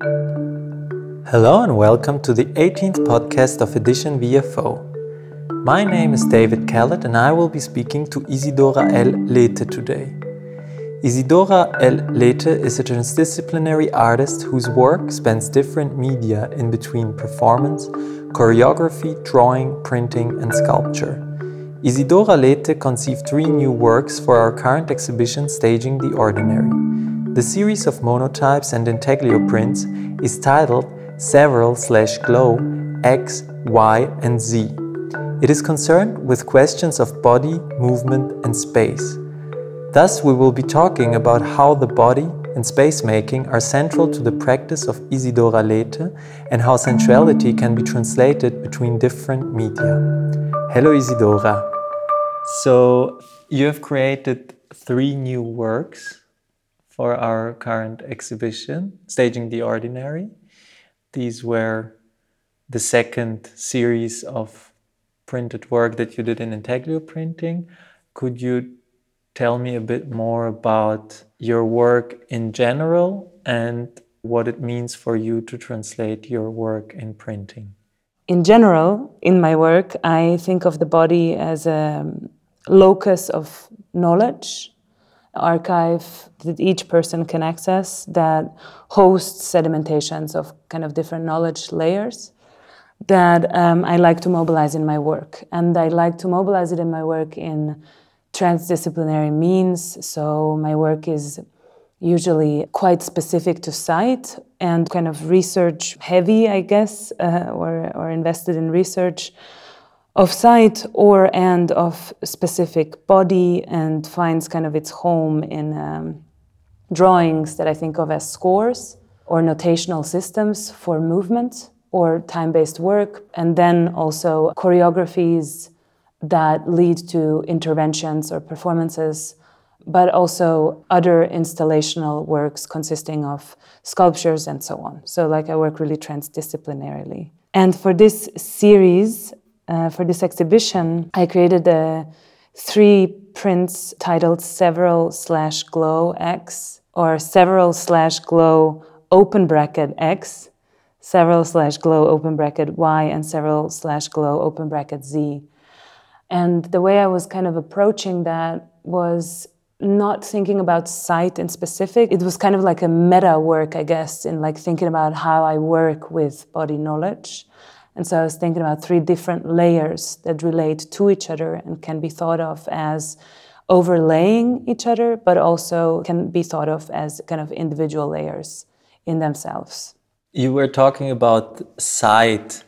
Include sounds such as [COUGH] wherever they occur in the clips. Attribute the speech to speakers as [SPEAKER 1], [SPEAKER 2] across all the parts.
[SPEAKER 1] Hello and welcome to the 18th podcast of Edition VFO. My name is David Khalat and I will be speaking to Izidora L. Lethe today. Izidora L. Lethe is a transdisciplinary artist whose work spans different media in between performance, choreography, drawing, printing, and sculpture. Izidora Lethe conceived three new works for our current exhibition Staging the Ordinary. The series of monotypes and intaglio prints is titled Several slash Glow X, Y, and Z. It is concerned with questions of body, movement, and space. Thus, we will be talking about how the body and space making are central to the practice of Izidora Lethe and how sensuality can be translated between different media. Hello, Izidora. So, you have created three new works for our current exhibition, Staging the Ordinary. These were the second series of printed work that you did in intaglio printing. Could you tell me a bit more about your work in general and what it means for you to translate your work in printing?
[SPEAKER 2] in general, in my work, I think of the body as a locus of knowledge, archive that each person can access that hosts sedimentations of kind of different knowledge layers that um, I like to mobilize in my work. And I like to mobilize it in my work in transdisciplinary means. So my work is usually quite specific to site and kind of research heavy, I guess, uh, or, or invested in research of site or and of specific body and finds kind of its home in um, drawings that I think of as scores or notational systems for movement or time based work, and then also choreographies that lead to interventions or performances but also other installational works consisting of sculptures and so on. So, like, I work really transdisciplinarily. And for this series, uh, for this exhibition, I created the three prints titled Several slash Glow X or Several slash Glow open bracket X, Several slash Glow open bracket Y, and Several slash Glow open bracket Z. And the way I was kind of approaching that was not thinking about site in specific. It was kind of like a meta work, I guess, in like thinking about how I work with body knowledge. And so I was thinking about three different layers that relate to each other and can be thought of as overlaying each other, but also can be thought of as kind of individual layers in themselves.
[SPEAKER 1] You were talking about site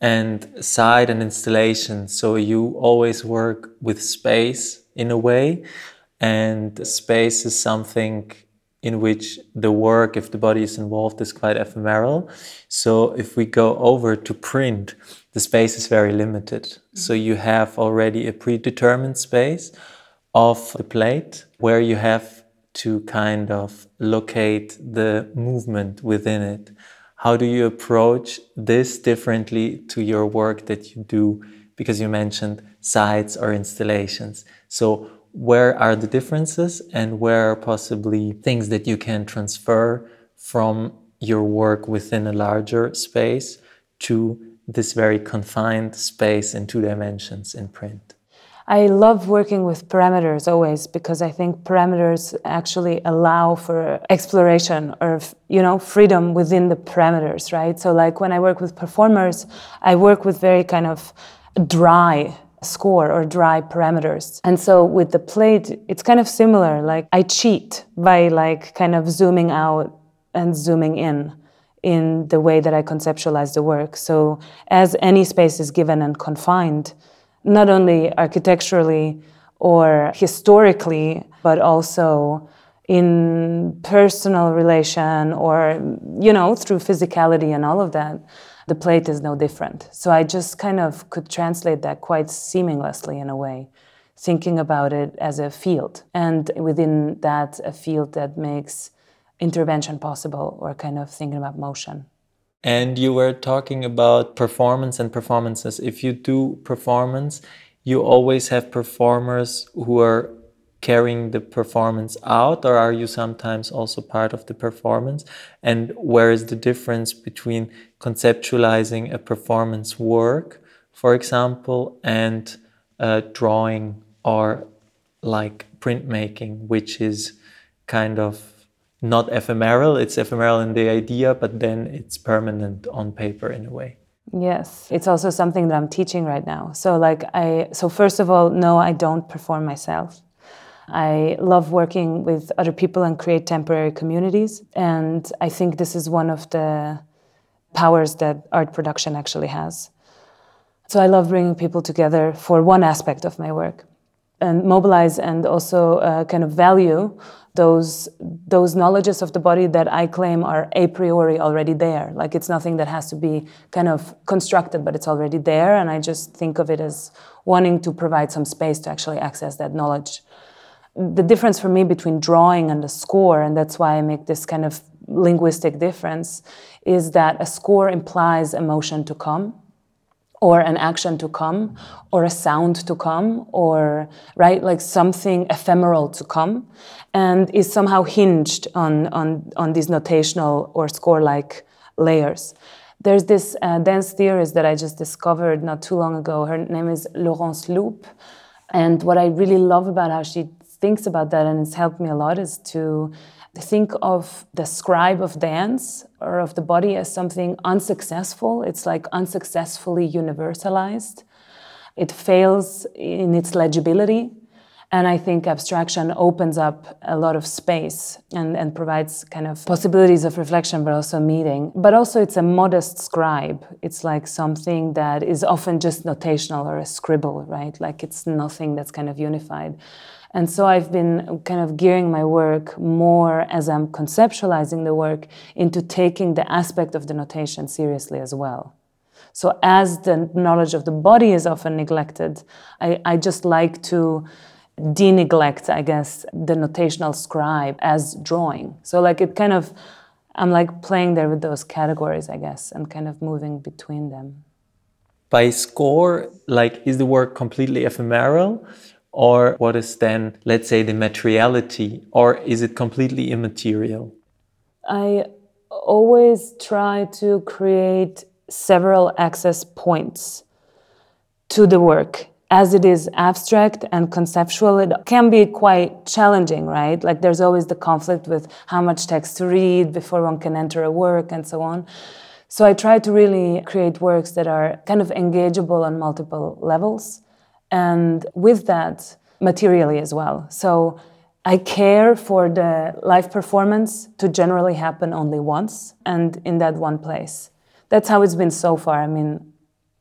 [SPEAKER 1] and site and installation. So you always work with space in a way and space is something in which the work, if the body is involved, is quite ephemeral. So if we go over to print, the space is very limited. Mm-hmm. So you have already a predetermined space of the plate where you have to kind of locate the movement within it. How do you approach this differently to your work that you do? Because you mentioned sites or installations. So where are the differences and where are possibly things that you can transfer from your work within a larger space to this very confined space in two dimensions in print?
[SPEAKER 2] I love working with parameters always because I think parameters actually allow for exploration or you know freedom within the parameters, right? So like when I work with performers, I work with very kind of dry score or dry parameters. And so with the plate, it's kind of similar. Like I cheat by like kind of zooming out and zooming in in the way that I conceptualize the work. So as any space is given and confined, not only architecturally or historically, but also in personal relation or you know through physicality and all of that the plate is no different. So I just kind of could translate that quite seamlessly in a way, thinking about it as a field. And within that, a field that makes intervention possible or kind of thinking about motion.
[SPEAKER 1] And you were talking about performance and performances. If you do performance, you always have performers who are carrying the performance out, or are you sometimes also part of the performance? And where is the difference between conceptualizing a performance work, for example, and uh, drawing or like printmaking, which is kind of not ephemeral. It's ephemeral in the idea, but then it's permanent on paper in a way.
[SPEAKER 2] Yes, it's also something that I'm teaching right now. So like I so first of all, no, I don't perform myself. I love working with other people and create temporary communities, and I think this is one of the powers that art production actually has. So I love bringing people together for one aspect of my work and mobilize and also uh, kind of value those those knowledges of the body that I claim are a priori already there. Like it's nothing that has to be kind of constructed, but it's already there. And I just think of it as wanting to provide some space to actually access that knowledge. The difference for me between drawing and a score, and that's why I make this kind of linguistic difference, is that a score implies emotion to come or an action to come or a sound to come or right like something ephemeral to come and is somehow hinged on on on these notational or score like layers. There's this uh, dance theorist that i just discovered not too long ago. Her name is Laurence Louppe and what i really love about how she thinks about that and it's helped me a lot is to think of the scribe of dance or of the body as something unsuccessful. It's like unsuccessfully universalized. It fails in its legibility. And I think abstraction opens up a lot of space and, and provides kind of possibilities of reflection, but also meeting. But also, it's a modest scribe. It's like something that is often just notational or a scribble, right? Like it's nothing that's kind of unified. And so I've been kind of gearing my work more as I'm conceptualizing the work into taking the aspect of the notation seriously as well. So, as the knowledge of the body is often neglected, I, I just like to de-neglect, I guess, the notational scribe as drawing. So, like, it kind of, I'm like playing there with those categories, I guess, and kind of moving between them.
[SPEAKER 1] By score, like, is the work completely ephemeral? Or what is then, let's say, the materiality? Or is it completely immaterial?
[SPEAKER 2] I always try to create several access points to the work. As it is abstract and conceptual, it can be quite challenging, right? Like there's always the conflict with how much text to read before one can enter a work and so on. So I try to really create works that are kind of engageable on multiple levels and with that, materially as well. So I care for the live performance to generally happen only once and in that one place. That's how it's been so far. I mean,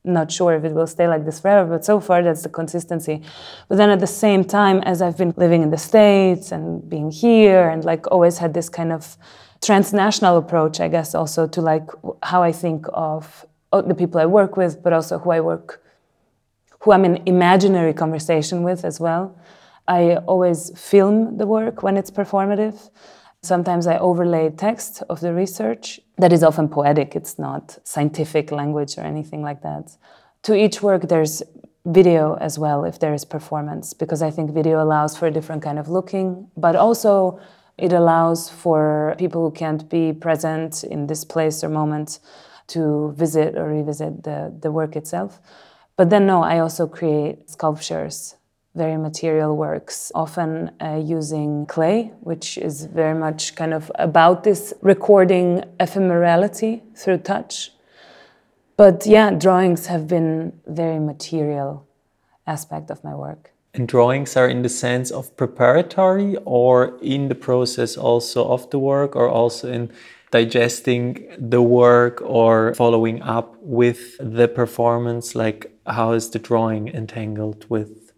[SPEAKER 2] not sure if it will stay like this forever, but so far that's the consistency. But then at the same time, as I've been living in the States and being here and like always had this kind of transnational approach, I guess, also to like how I think of oh, the people I work with, but also who I work who I'm in imaginary conversation with as well. I always film the work when it's performative. Sometimes I overlay text of the research that is often poetic, it's not scientific language or anything like that. To each work, there's video as well if there is performance, because I think video allows for a different kind of looking, but also it allows for people who can't be present in this place or moment to visit or revisit the, the work itself. But then, no, I also create sculptures, very material works, often uh, using clay, which is very much kind of about this recording ephemerality through touch. But yeah, drawings have been very material aspect of my work.
[SPEAKER 1] And drawings are in the sense of preparatory or in the process also of the work or also in digesting the work or following up with the performance like how is the drawing entangled with?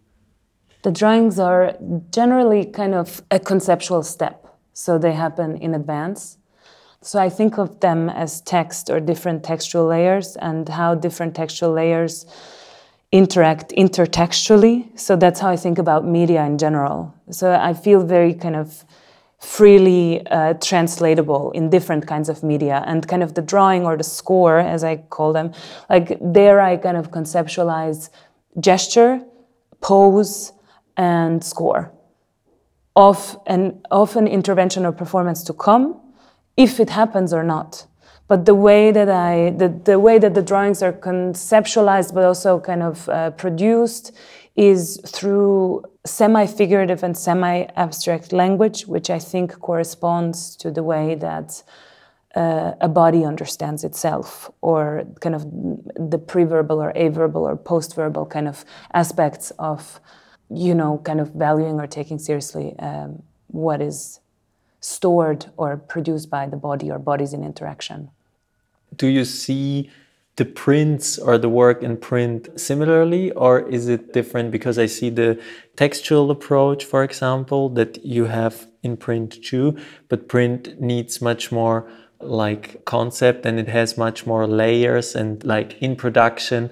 [SPEAKER 2] The drawings are generally kind of a conceptual step. So they happen in advance. So i think of them as text or different textual layers and how different textual layers interact intertextually. So that's how i think about media in general. So i feel very kind of freely uh, translatable in different kinds of media and kind of the drawing or the score as i call them like there i kind of conceptualize gesture pose and score of an of an intervention or performance to come, if it happens or not. But the way that I the, the way that the drawings are conceptualized, but also kind of uh, produced, is through semi-figurative and semi-abstract language, which I think corresponds to the way that uh, a body understands itself, or kind of the pre-verbal or a-verbal or post-verbal kind of aspects of, you know, kind of valuing or taking seriously um, what is stored or produced by the body or bodies in interaction.
[SPEAKER 1] Do you see the prints or the work in print similarly, or is it different? Because I see the textual approach, for example, that you have in print too, but print needs much more like concept and it has much more layers and like in production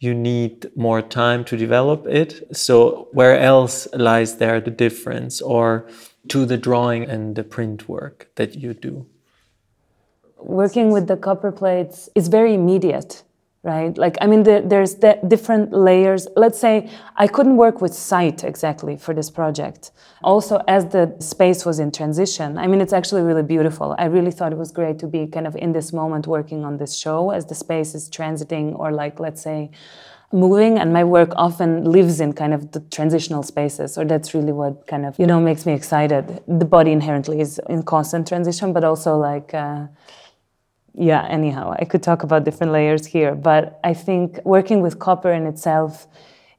[SPEAKER 1] you need more time to develop it so where else lies there the difference or to the drawing and the print work that you do
[SPEAKER 2] working with the copper plates is very immediate right? Like i mean the, there's the different layers. Let's say i couldn't work with sight exactly for this project. Also as the space was in transition i mean it's actually really beautiful. I really thought it was great to be kind of in this moment working on this show as the space is transiting or like let's say moving and my work often lives in kind of the transitional spaces. Or that's really what kind of you know makes me excited. The body inherently is in constant transition but also like uh, yeah, anyhow, I could talk about different layers here, but I think working with copper in itself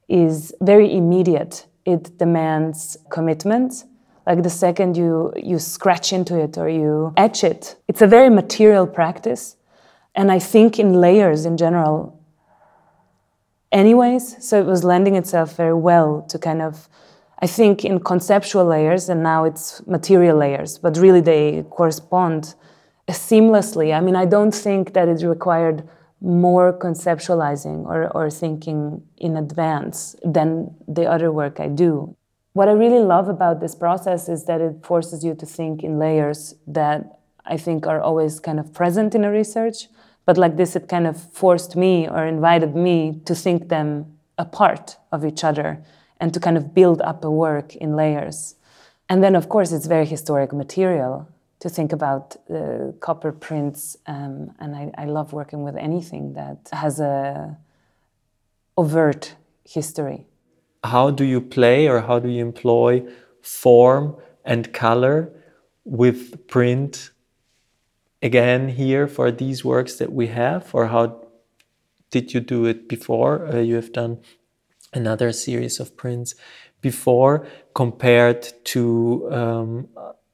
[SPEAKER 2] is very immediate. It demands commitment. Like the second you you scratch into it or you etch it, it's a very material practice. And I think in layers in general, anyways, so it was lending itself very well to kind of I think in conceptual layers, and now it's material layers, but really they correspond seamlessly. I mean, I don't think that it required more conceptualizing or, or thinking in advance than the other work I do. What I really love about this process is that it forces you to think in layers that I think are always kind of present in a research. But like this, it kind of forced me or invited me to think them apart of each other and to kind of build up a work in layers. And then, of course, it's very historic material to think about uh, copper prints, um, and I, I, love working with anything that has a overt history.
[SPEAKER 1] How do you play, or how do you employ form and color with print? Again, here for these works that we have, or how did you do it before? Uh, you have done another series of prints before compared to um,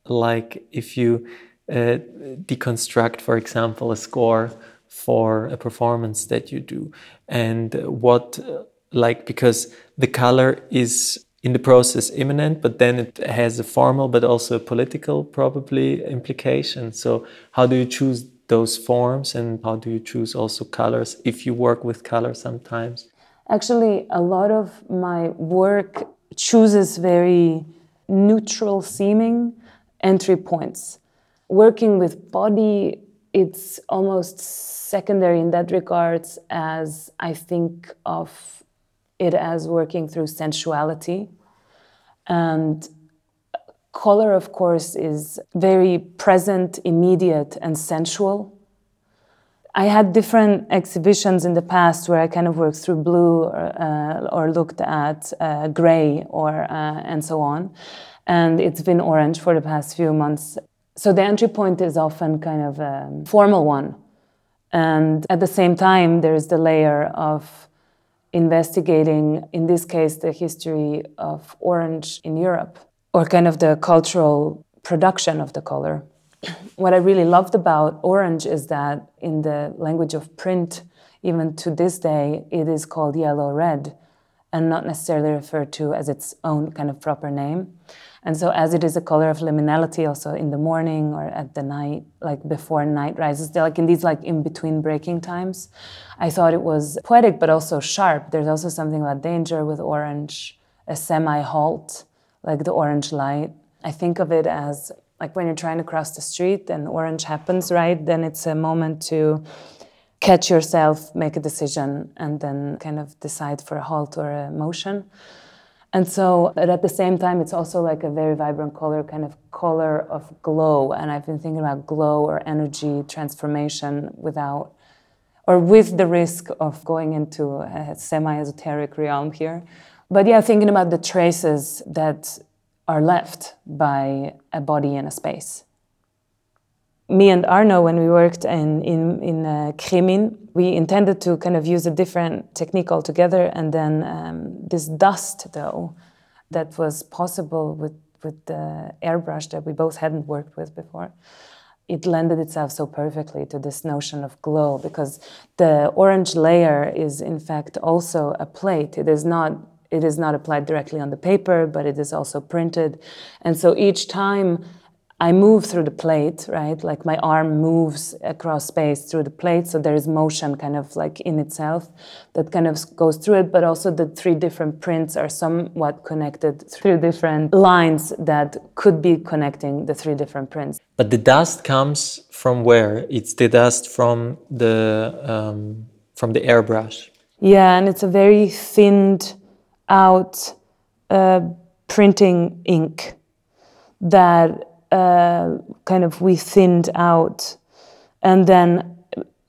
[SPEAKER 1] like if you uh, deconstruct, for example, a score for a performance that you do, and what, like, because the color is in the process imminent, but then it has a formal but also a political probably implication. So, how do you choose those forms and how do you choose also colors if you work with color sometimes?
[SPEAKER 2] Actually, a lot of my work chooses very neutral seeming entry points. Working with body, it's almost secondary in that regards as I think of it as working through sensuality. And color, of course, is very present, immediate, and sensual. I had different exhibitions in the past where I kind of worked through blue or, uh, or looked at uh, gray or uh, and so on and it's been orange for the past few months. So the entry point is often kind of a formal one. And at the same time, there's the layer of investigating, in this case, the history of orange in Europe, or kind of the cultural production of the color. [COUGHS] what I really loved about orange is that in the language of print, even to this day, it is called yellow red and not necessarily referred to as its own kind of proper name. And so, as it is a color of liminality, also in the morning or at the night, like before night rises, like in these like in between breaking times, I thought it was poetic but also sharp. There's also something about danger with orange, a semi halt, like the orange light. I think of it as like when you're trying to cross the street and orange happens, right? Then it's a moment to catch yourself, make a decision, and then kind of decide for a halt or a motion. And so, but at the same time, it's also like a very vibrant color, kind of color of glow. And I've been thinking about glow or energy transformation without, or with the risk of going into a semi esoteric realm here. But yeah, thinking about the traces that are left by a body in a space. Me and Arno, when we worked in, in, in uh, Kremin, we intended to kind of use a different technique altogether. And then um, this dust, though, that was possible with, with the airbrush that we both hadn't worked with before, it lended itself so perfectly to this notion of glow because the orange layer is, in fact, also a plate. It is not. It is not applied directly on the paper, but it is also printed. And so each time I move through the plate, right? Like my arm moves across space through the plate, so there is motion kind of like in itself that kind of goes through it, but also the three different prints are somewhat connected through different lines that could be connecting the three different prints.
[SPEAKER 1] But the dust comes from where? It's the dust from the um, from the airbrush.
[SPEAKER 2] Yeah, and it's a very thinned out uh, printing ink that uh, kind of we thinned out and then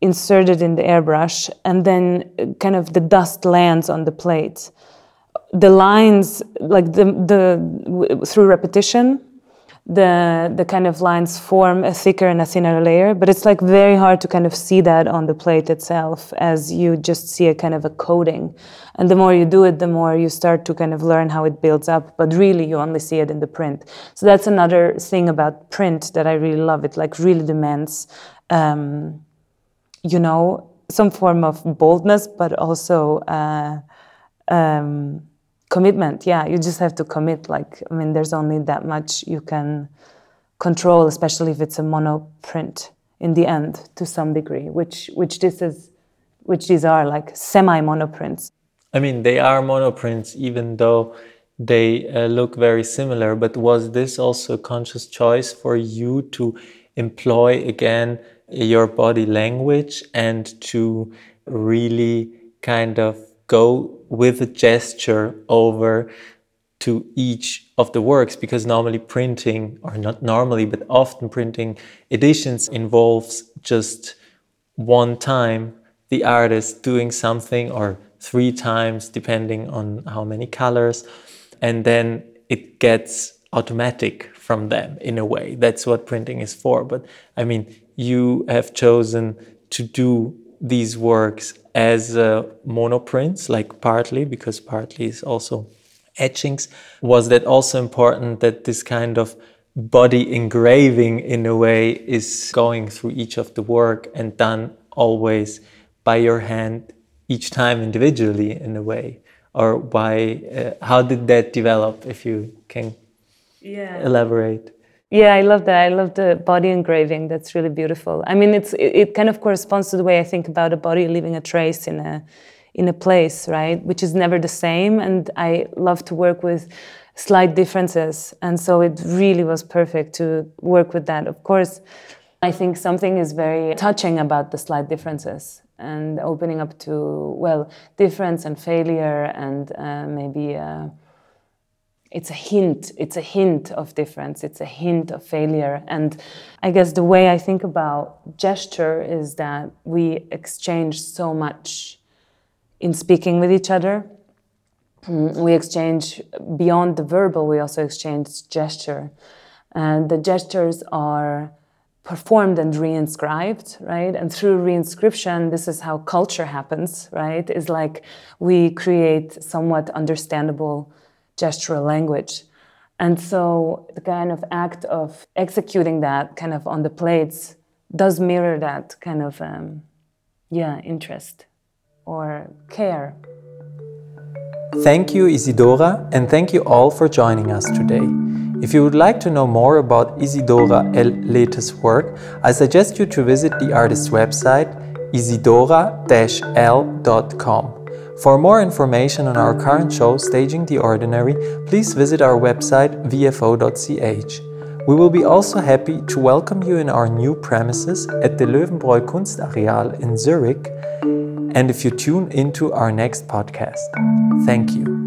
[SPEAKER 2] inserted in the airbrush and then kind of the dust lands on the plate. The lines like the the through repetition the the kind of lines form a thicker and a thinner layer but it's like very hard to kind of see that on the plate itself as you just see a kind of a coating. And the more you do it the more you start to kind of learn how it builds up but really you only see it in the print. So that's another thing about print that i really love. It like really demands um, you know some form of boldness but also uh, um, commitment. Yeah you just have to commit like i mean there's only that much you can control especially if it's a monoprint in the end to some degree which which this is which these are like semi monoprints
[SPEAKER 1] i mean they are monoprints even though they uh, look very similar but was this also a conscious choice for you to employ again your body language and to really kind of go with a gesture over to each of the works because normally printing or not normally but often printing editions involves just one time the artist doing something or three times depending on how many colors and then it gets automatic from them in a way. That's what printing is for. But i mean you have chosen to do these works as uh, monoprints, like partly, because partly is also etchings. Was that also important that this kind of body engraving, in a way, is going through each of the work and done always by your hand, each time individually, in a way? Or why, uh, how did that develop, if you can yeah. elaborate?
[SPEAKER 2] Yeah, I love that. I love the body engraving. That's really beautiful. I mean, it's it, it, kind of corresponds to the way I think about a body leaving a trace in a in a place, right? Which is never the same. And I love to work with slight differences. And so it really was perfect to work with that. Of course, I think something is very touching about the slight differences and opening up to well difference and failure and uh, maybe. Uh, it's a hint it's a hint of difference it's a hint of failure. And i guess the way i think about gesture is that we exchange so much in speaking with each other. Mm, we exchange beyond the verbal we also exchange gesture. And the gestures are performed and reinscribed right? And through reinscription this is how culture happens right? Is like we create somewhat understandable gestural language. And so the kind of act of executing that kind of on the plates does mirror that kind of, um, yeah, interest or care.
[SPEAKER 1] Thank you, Izidora, and thank you all for joining us today. If you would like to know more about Izidora El Lethe's work, I suggest you to visit the artist's website isidora-l.com. For more information on our current show, Staging the Ordinary, please visit our website vfo.ch. We will be also happy to welcome you in our new premises at the Löwenbräu Kunstareal in Zurich and if you tune into our next podcast. Thank you.